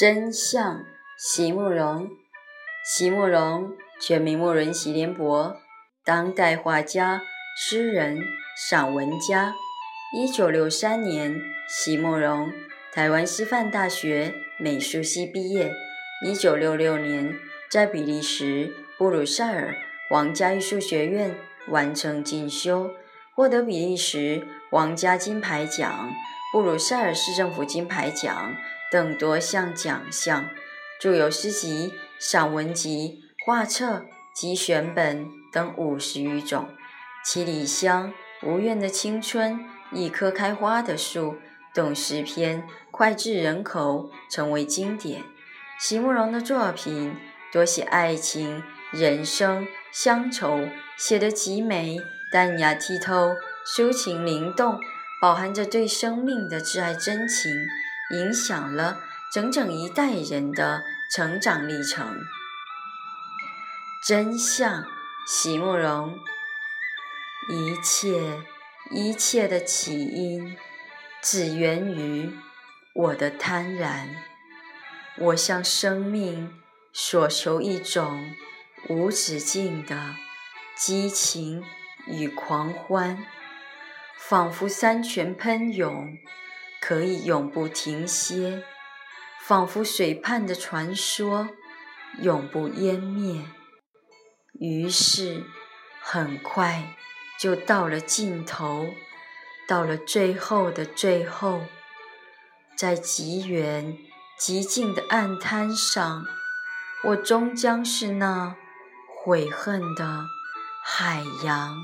真相，席慕容。席慕容，全名慕容席联博，当代画家、诗人、散文家。一九六三年，席慕容台湾师范大学美术系毕业。一九六六年，在比利时布鲁塞尔皇家艺术学院完成进修，获得比利时皇家金牌奖、布鲁塞尔市政府金牌奖。等多项奖项，著有诗集、散文集、画册及选本等五十余种。七里香、无怨的青春、一棵开花的树等诗篇脍炙人口，成为经典。席慕容的作品多写爱情、人生、乡愁，写得极美、淡雅、剔透、抒情灵动，饱含着对生命的挚爱真情。影响了整整一代人的成长历程。真相，席慕容。一切一切的起因，只源于我的贪婪。我向生命所求一种无止境的激情与狂欢，仿佛山泉喷涌。可以永不停歇，仿佛水畔的传说，永不湮灭。于是，很快就到了尽头，到了最后的最后，在极远极近的岸滩上，我终将是那悔恨的海洋。